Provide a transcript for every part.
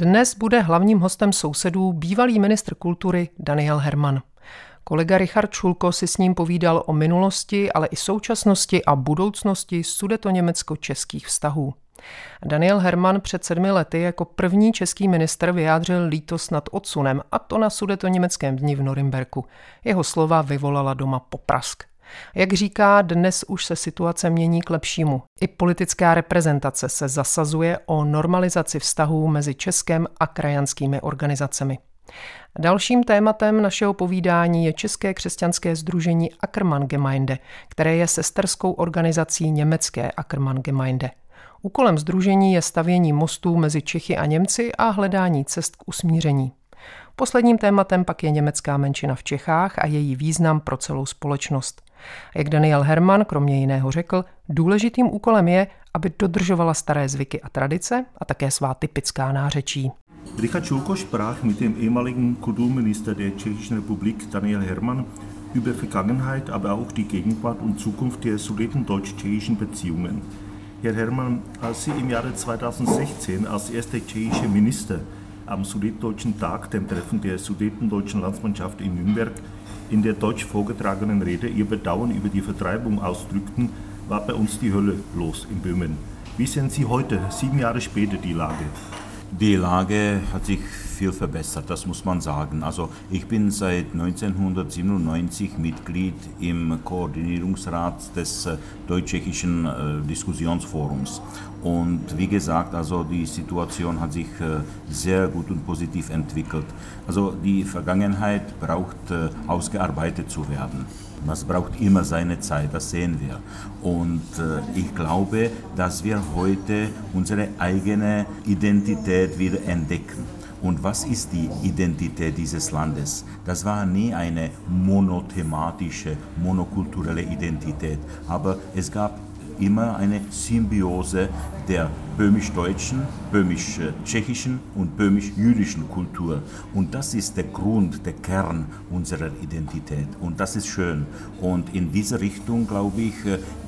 Dnes bude hlavním hostem sousedů bývalý ministr kultury Daniel Herman. Kolega Richard Šulko si s ním povídal o minulosti, ale i současnosti a budoucnosti sudeto-německo-českých vztahů. Daniel Herman před sedmi lety jako první český minister vyjádřil lítost nad odsunem, a to na sudeto-německém dni v Norimberku. Jeho slova vyvolala doma poprask. Jak říká, dnes už se situace mění k lepšímu. I politická reprezentace se zasazuje o normalizaci vztahů mezi Českem a krajanskými organizacemi. Dalším tématem našeho povídání je České křesťanské združení Ackermann Gemeinde, které je sesterskou organizací německé Ackermann Gemeinde. Úkolem združení je stavění mostů mezi Čechy a Němci a hledání cest k usmíření. Posledním tématem pak je německá menšina v Čechách a její význam pro celou společnost. Jak Daniel Hermann kromě jiného řekl, důležitým úkolem je, aby dodržovala staré zvyky a tradice a také svá typická nářečí. Richard Schulko sprach mit dem ehemaligen Kulturminister der Tschechischen Republik Daniel Hermann über Vergangenheit, aber auch die Gegenwart und Zukunft der sudetendeutsch-tschechischen Beziehungen. Herr Hermann, als Sie im Jahre 2016 als erster tschechischer Minister am Sudetendeutschen Tag, dem Treffen der Sudetendeutschen Landsmannschaft in Nürnberg, in der deutsch vorgetragenen Rede ihr Bedauern über die Vertreibung ausdrückten, war bei uns die Hölle los in Böhmen. Wie sehen Sie heute, sieben Jahre später, die Lage? Die Lage hat sich viel verbessert, das muss man sagen. Also ich bin seit 1997 Mitglied im Koordinierungsrat des äh, Deutsch-Tschechischen äh, Diskussionsforums. Und wie gesagt, also die Situation hat sich äh, sehr gut und positiv entwickelt. Also die Vergangenheit braucht ausgearbeitet zu werden. Das braucht immer seine Zeit, das sehen wir. Und äh, ich glaube, dass wir heute unsere eigene Identität wieder entdecken. Und was ist die Identität dieses Landes? Das war nie eine monothematische, monokulturelle Identität, aber es gab immer eine Symbiose der böhmisch-deutschen, böhmisch-tschechischen und böhmisch-jüdischen Kultur. Und das ist der Grund, der Kern unserer Identität. Und das ist schön. Und in diese Richtung, glaube ich,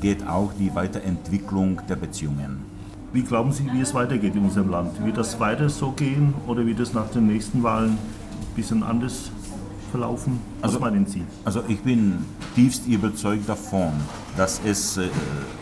geht auch die Weiterentwicklung der Beziehungen. Wie glauben Sie, wie es weitergeht in unserem Land? Wird das weiter so gehen oder wird es nach den nächsten Wahlen ein bisschen anders verlaufen? Was also, meinen Sie? Also ich bin tiefst überzeugt davon, dass es äh,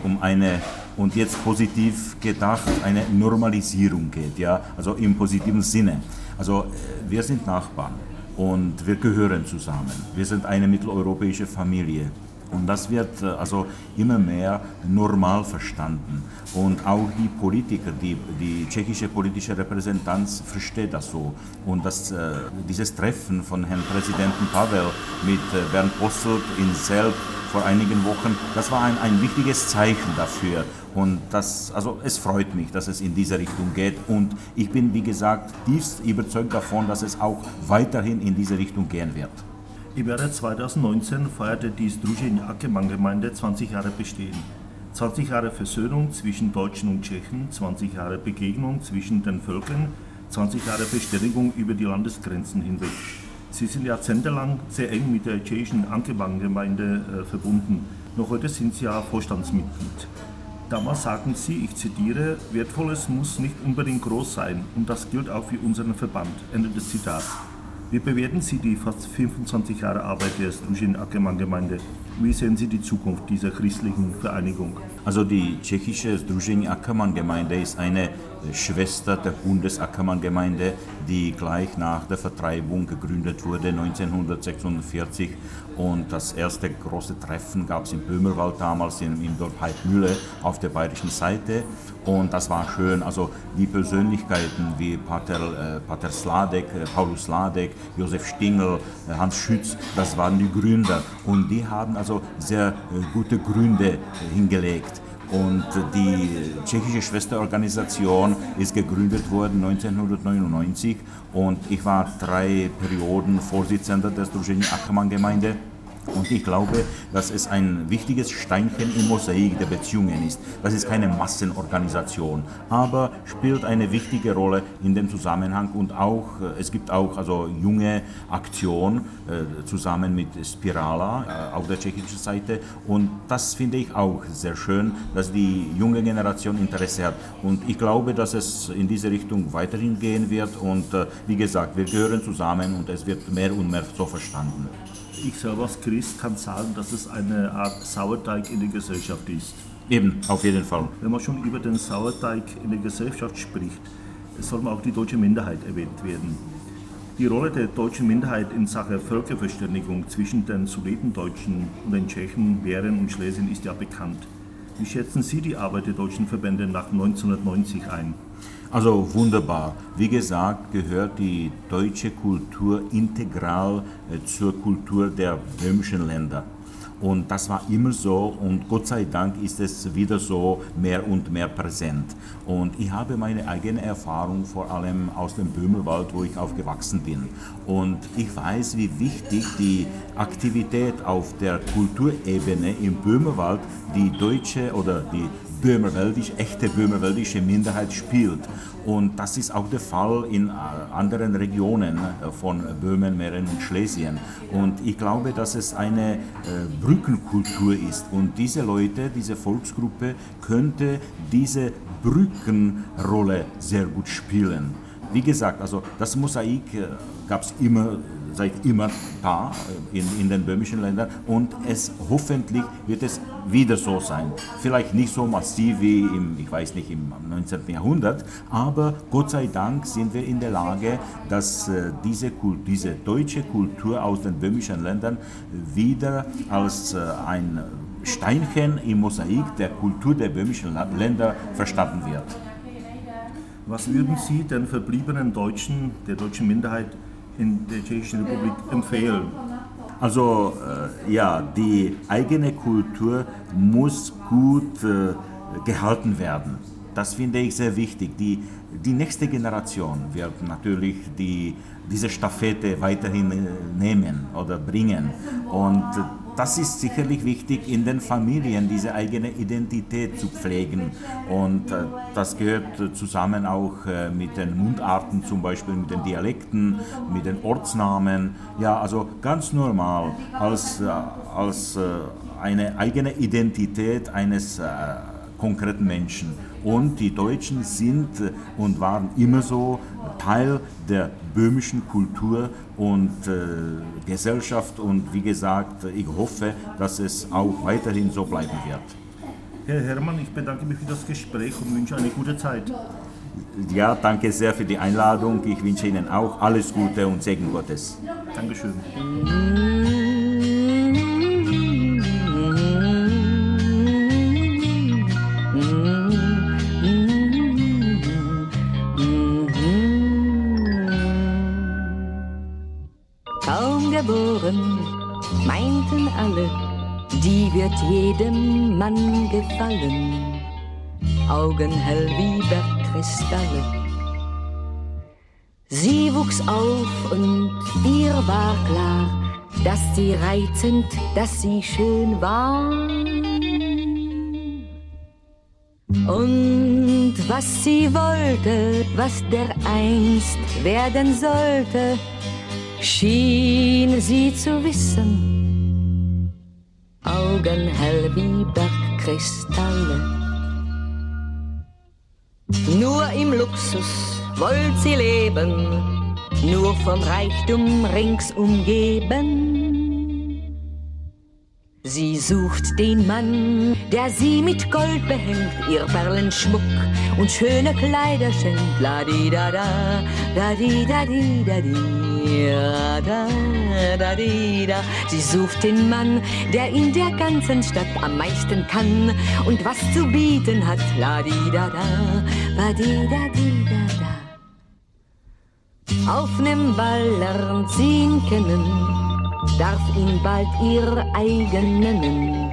um eine und jetzt positiv gedacht eine Normalisierung geht, ja, also im positiven Sinne. Also äh, wir sind Nachbarn und wir gehören zusammen. Wir sind eine mitteleuropäische Familie. Und das wird äh, also immer mehr normal verstanden. Und auch die Politiker, die, die tschechische politische Repräsentanz versteht das so. Und das, äh, dieses Treffen von Herrn Präsidenten Pavel mit äh, Bernd Posselt in Selb vor einigen Wochen, das war ein, ein wichtiges Zeichen dafür. Und das, also es freut mich, dass es in diese Richtung geht. Und ich bin, wie gesagt, tiefst überzeugt davon, dass es auch weiterhin in diese Richtung gehen wird. Im Jahre 2019 feierte die Združení Ackermann-Gemeinde 20 Jahre Bestehen. 20 Jahre Versöhnung zwischen Deutschen und Tschechen, 20 Jahre Begegnung zwischen den Völkern, 20 Jahre Verständigung über die Landesgrenzen hinweg. Sie sind jahrzehntelang sehr eng mit der tschechischen Ankebank-Gemeinde äh, verbunden. Noch heute sind Sie ja Vorstandsmitglied. Damals sagten Sie, ich zitiere, Wertvolles muss nicht unbedingt groß sein und das gilt auch für unseren Verband. Ende des Zitats. Wie bewerten Sie die fast 25 Jahre Arbeit der Struzhin Ackermann Gemeinde? Wie sehen Sie die Zukunft dieser christlichen Vereinigung? Also die tschechische Združení Ackermann-Gemeinde ist eine Schwester der Bundesackermann-Gemeinde, die gleich nach der Vertreibung gegründet wurde 1946. Und das erste große Treffen gab es im Böhmerwald damals, im, im Dorf Heidmühle auf der bayerischen Seite. Und das war schön. Also die Persönlichkeiten wie Pater, äh, Pater Sladek, äh, Paulus Sladek, Josef Stingel, äh, Hans Schütz, das waren die Gründer. Und die haben also sehr äh, gute Gründe hingelegt. Und die tschechische Schwesterorganisation ist gegründet worden 1999 und ich war drei Perioden Vorsitzender der Združení Ackermann-Gemeinde. Und ich glaube, dass es ein wichtiges Steinchen im Mosaik der Beziehungen ist. Das ist keine Massenorganisation, aber spielt eine wichtige Rolle in dem Zusammenhang. Und auch, äh, es gibt auch also junge Aktionen äh, zusammen mit Spirala äh, auf der tschechischen Seite. Und das finde ich auch sehr schön, dass die junge Generation Interesse hat. Und ich glaube, dass es in diese Richtung weiterhin gehen wird. Und äh, wie gesagt, wir gehören zusammen und es wird mehr und mehr so verstanden ich selber als Christ kann sagen, dass es eine Art Sauerteig in der Gesellschaft ist. Eben, auf jeden Fall. Wenn man schon über den Sauerteig in der Gesellschaft spricht, soll man auch die deutsche Minderheit erwähnt werden. Die Rolle der deutschen Minderheit in Sachen Völkerverständigung zwischen den Sudetendeutschen und den Tschechen, Mähren und Schlesien ist ja bekannt. Wie schätzen Sie die Arbeit der deutschen Verbände nach 1990 ein? Also wunderbar. Wie gesagt, gehört die deutsche Kultur integral äh, zur Kultur der böhmischen Länder. Und das war immer so und Gott sei Dank ist es wieder so mehr und mehr präsent. Und ich habe meine eigene Erfahrung vor allem aus dem Böhmerwald, wo ich aufgewachsen bin. Und ich weiß, wie wichtig die Aktivität auf der Kulturebene im Böhmerwald die deutsche oder die böhmerwäldisch, echte böhmerwäldische Minderheit spielt. Und das ist auch der Fall in äh, anderen Regionen äh, von Böhmen, Mähren und Schlesien. Und ich glaube, dass es eine äh, Brückenkultur ist. Und diese Leute, diese Volksgruppe könnte diese Brückenrolle sehr gut spielen. Wie gesagt, also das Mosaik gab es immer seit immer da in, in den böhmischen Ländern und es hoffentlich wird es wieder so sein. Vielleicht nicht so massiv wie im, ich weiß nicht, im 19. Jahrhundert, aber Gott sei Dank sind wir in der Lage, dass äh, diese, diese deutsche Kultur aus den böhmischen Ländern wieder als äh, ein Steinchen im Mosaik der Kultur der böhmischen Länder verstanden wird. Was würden Sie den verbliebenen Deutschen, der deutschen Minderheit, in der Tschechischen Republik empfehlen? Also äh, ja, die eigene Kultur muss gut äh, gehalten werden. Das finde ich sehr wichtig. Die, die nächste Generation wird natürlich die, diese Staffette weiterhin äh, nehmen oder bringen. Und das ist sicherlich wichtig in den Familien, diese eigene Identität zu pflegen. Und äh, das gehört zusammen auch äh, mit den Mundarten, zum Beispiel mit den Dialekten, mit den Ortsnamen. Ja, also ganz normal als, äh, als eine eigene Identität eines konkreten Menschen. Und die Deutschen sind und waren immer so Teil der böhmischen Kultur und äh, Gesellschaft. Und wie gesagt, ich hoffe, dass es auch weiterhin so bleiben wird. Herr Herrmann, ich bedanke mich für das Gespräch und wünsche eine gute Zeit. Ja, danke sehr für die Einladung. Ich wünsche Ihnen auch alles Gute und Segen Gottes. Dankeschön. Augen wie Bergkristalle. Sie wuchs auf und ihr war klar, dass sie reizend, dass sie schön war. Und was sie wollte, was der einst werden sollte, schien sie zu wissen Augen hell wie Bergkristalle. Nur im Luxus wollt sie leben, nur vom Reichtum rings umgeben. Sie sucht den Mann, der sie mit Gold behängt, ihr Perlenschmuck und schöne Kleider schenkt. La di da da, da di da di da di, da da di da. Sie sucht den Mann, der in der ganzen Stadt am meisten kann und was zu bieten hat. La di da da, da di da di da da. Auf nem Ball lernt sie ihn kennen darf ihn bald ihr eigen nennen.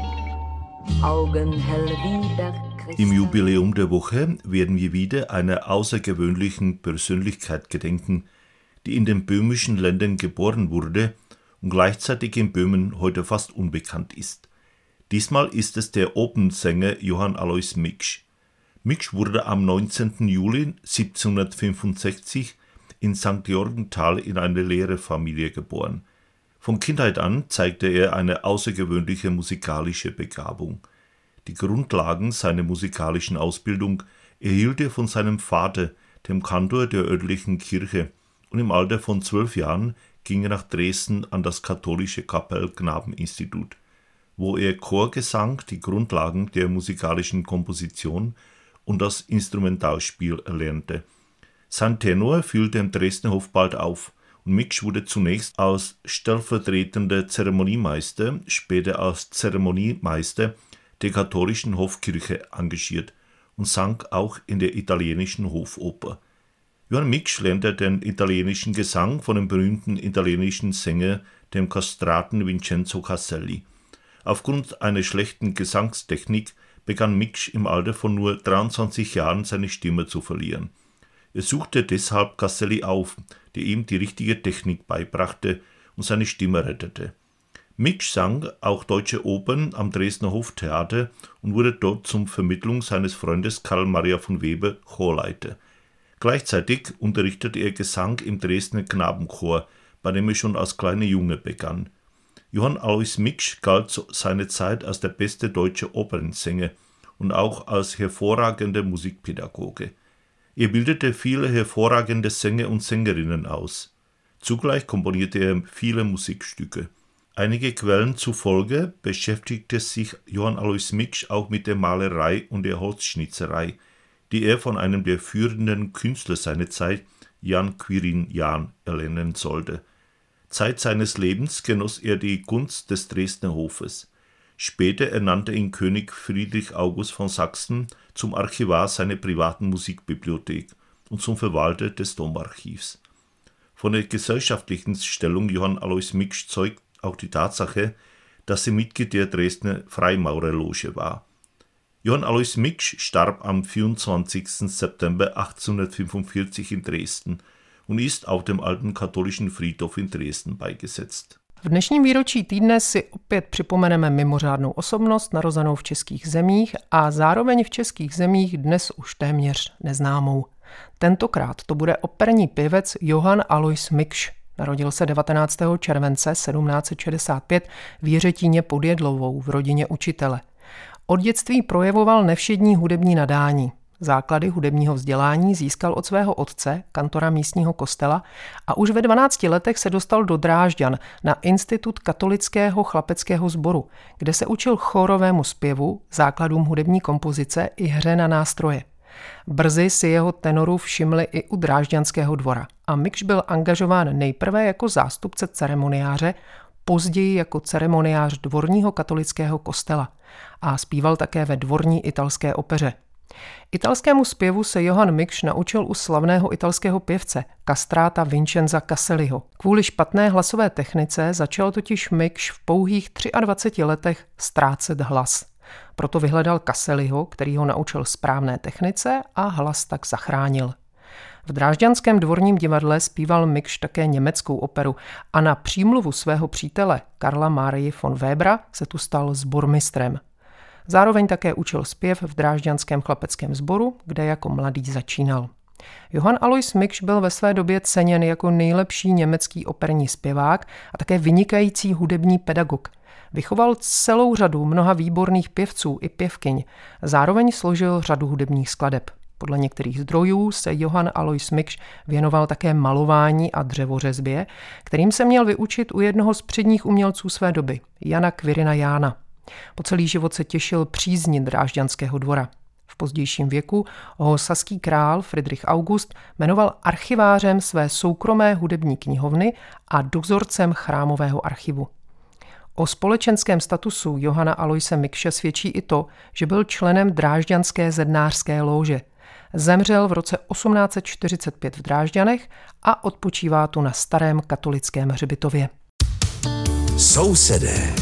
Augenhell wie der Im Jubiläum der Woche werden wir wieder einer außergewöhnlichen Persönlichkeit gedenken, die in den böhmischen Ländern geboren wurde und gleichzeitig in Böhmen heute fast unbekannt ist. Diesmal ist es der Opernsänger Johann Alois Miksch. Miksch wurde am 19. Juli 1765 in St. Georgenthal in eine Lehrerfamilie geboren. Von Kindheit an zeigte er eine außergewöhnliche musikalische Begabung. Die Grundlagen seiner musikalischen Ausbildung erhielt er von seinem Vater, dem Kantor der örtlichen Kirche, und im Alter von zwölf Jahren ging er nach Dresden an das katholische Kapellknabeninstitut, wo er Chorgesang, die Grundlagen der musikalischen Komposition und das Instrumentalspiel erlernte. Sein Tenor fiel dem Dresdner Hof bald auf, Mitch wurde zunächst als stellvertretender Zeremoniemeister, später als Zeremoniemeister der katholischen Hofkirche engagiert und sang auch in der italienischen Hofoper. Johann Miksch lernte den italienischen Gesang von dem berühmten italienischen Sänger, dem Kastraten Vincenzo Caselli. Aufgrund einer schlechten Gesangstechnik begann Miksch im Alter von nur 23 Jahren seine Stimme zu verlieren. Er suchte deshalb Caselli auf, der ihm die richtige Technik beibrachte und seine Stimme rettete. Miksch sang auch deutsche Opern am Dresdner Hoftheater und wurde dort zum Vermittlung seines Freundes Karl Maria von Weber Chorleiter. Gleichzeitig unterrichtete er Gesang im Dresdner Knabenchor, bei dem er schon als kleiner Junge begann. Johann Alois Miksch galt seine Zeit als der beste deutsche Opernsänger und auch als hervorragender Musikpädagoge. Er bildete viele hervorragende Sänger und Sängerinnen aus. Zugleich komponierte er viele Musikstücke. Einige Quellen zufolge beschäftigte sich Johann Alois Miksch auch mit der Malerei und der Holzschnitzerei, die er von einem der führenden Künstler seiner Zeit, Jan Quirin Jan, erlernen sollte. Zeit seines Lebens genoss er die Gunst des Dresdner Hofes. Später ernannte ihn König Friedrich August von Sachsen zum Archivar seiner privaten Musikbibliothek und zum Verwalter des Domarchivs. Von der gesellschaftlichen Stellung Johann Alois Miksch zeugt auch die Tatsache, dass er Mitglied der Dresdner Freimaurerloge war. Johann Alois Miksch starb am 24. September 1845 in Dresden und ist auf dem alten katholischen Friedhof in Dresden beigesetzt. V dnešním výročí týdne si opět připomeneme mimořádnou osobnost narozenou v českých zemích a zároveň v českých zemích dnes už téměř neznámou. Tentokrát to bude operní pěvec Johann Alois Mikš. Narodil se 19. července 1765 v Jiřetíně pod Jedlovou v rodině učitele. Od dětství projevoval nevšední hudební nadání. Základy hudebního vzdělání získal od svého otce, kantora místního kostela, a už ve 12 letech se dostal do Drážďan na Institut katolického chlapeckého sboru, kde se učil chorovému zpěvu, základům hudební kompozice i hře na nástroje. Brzy si jeho tenoru všimli i u Drážďanského dvora a Mikš byl angažován nejprve jako zástupce ceremoniáře, později jako ceremoniář dvorního katolického kostela a zpíval také ve dvorní italské opeře. Italskému zpěvu se Johann Mikš naučil u slavného italského pěvce kastráta Vincenza Caselliho. Kvůli špatné hlasové technice začal totiž Mikš v pouhých 23 letech ztrácet hlas. Proto vyhledal Caselliho, který ho naučil správné technice a hlas tak zachránil. V Drážďanském dvorním divadle zpíval Mikš také německou operu a na přímluvu svého přítele Karla Marii von Webera se tu stal sbormistrem. Zároveň také učil zpěv v Drážďanském chlapeckém sboru, kde jako mladý začínal. Johann Alois Mikš byl ve své době ceněn jako nejlepší německý operní zpěvák a také vynikající hudební pedagog. Vychoval celou řadu mnoha výborných pěvců i pěvkyň, zároveň složil řadu hudebních skladeb. Podle některých zdrojů se Johann Alois Mikš věnoval také malování a dřevořezbě, kterým se měl vyučit u jednoho z předních umělců své doby, Jana Kvirina Jána. Po celý život se těšil přízni drážďanského dvora. V pozdějším věku ho saský král Friedrich August jmenoval archivářem své soukromé hudební knihovny a dozorcem chrámového archivu. O společenském statusu Johana Aloise Mikše svědčí i to, že byl členem drážďanské zednářské lóže. Zemřel v roce 1845 v Drážďanech a odpočívá tu na starém katolickém hřbitově. Sousedé.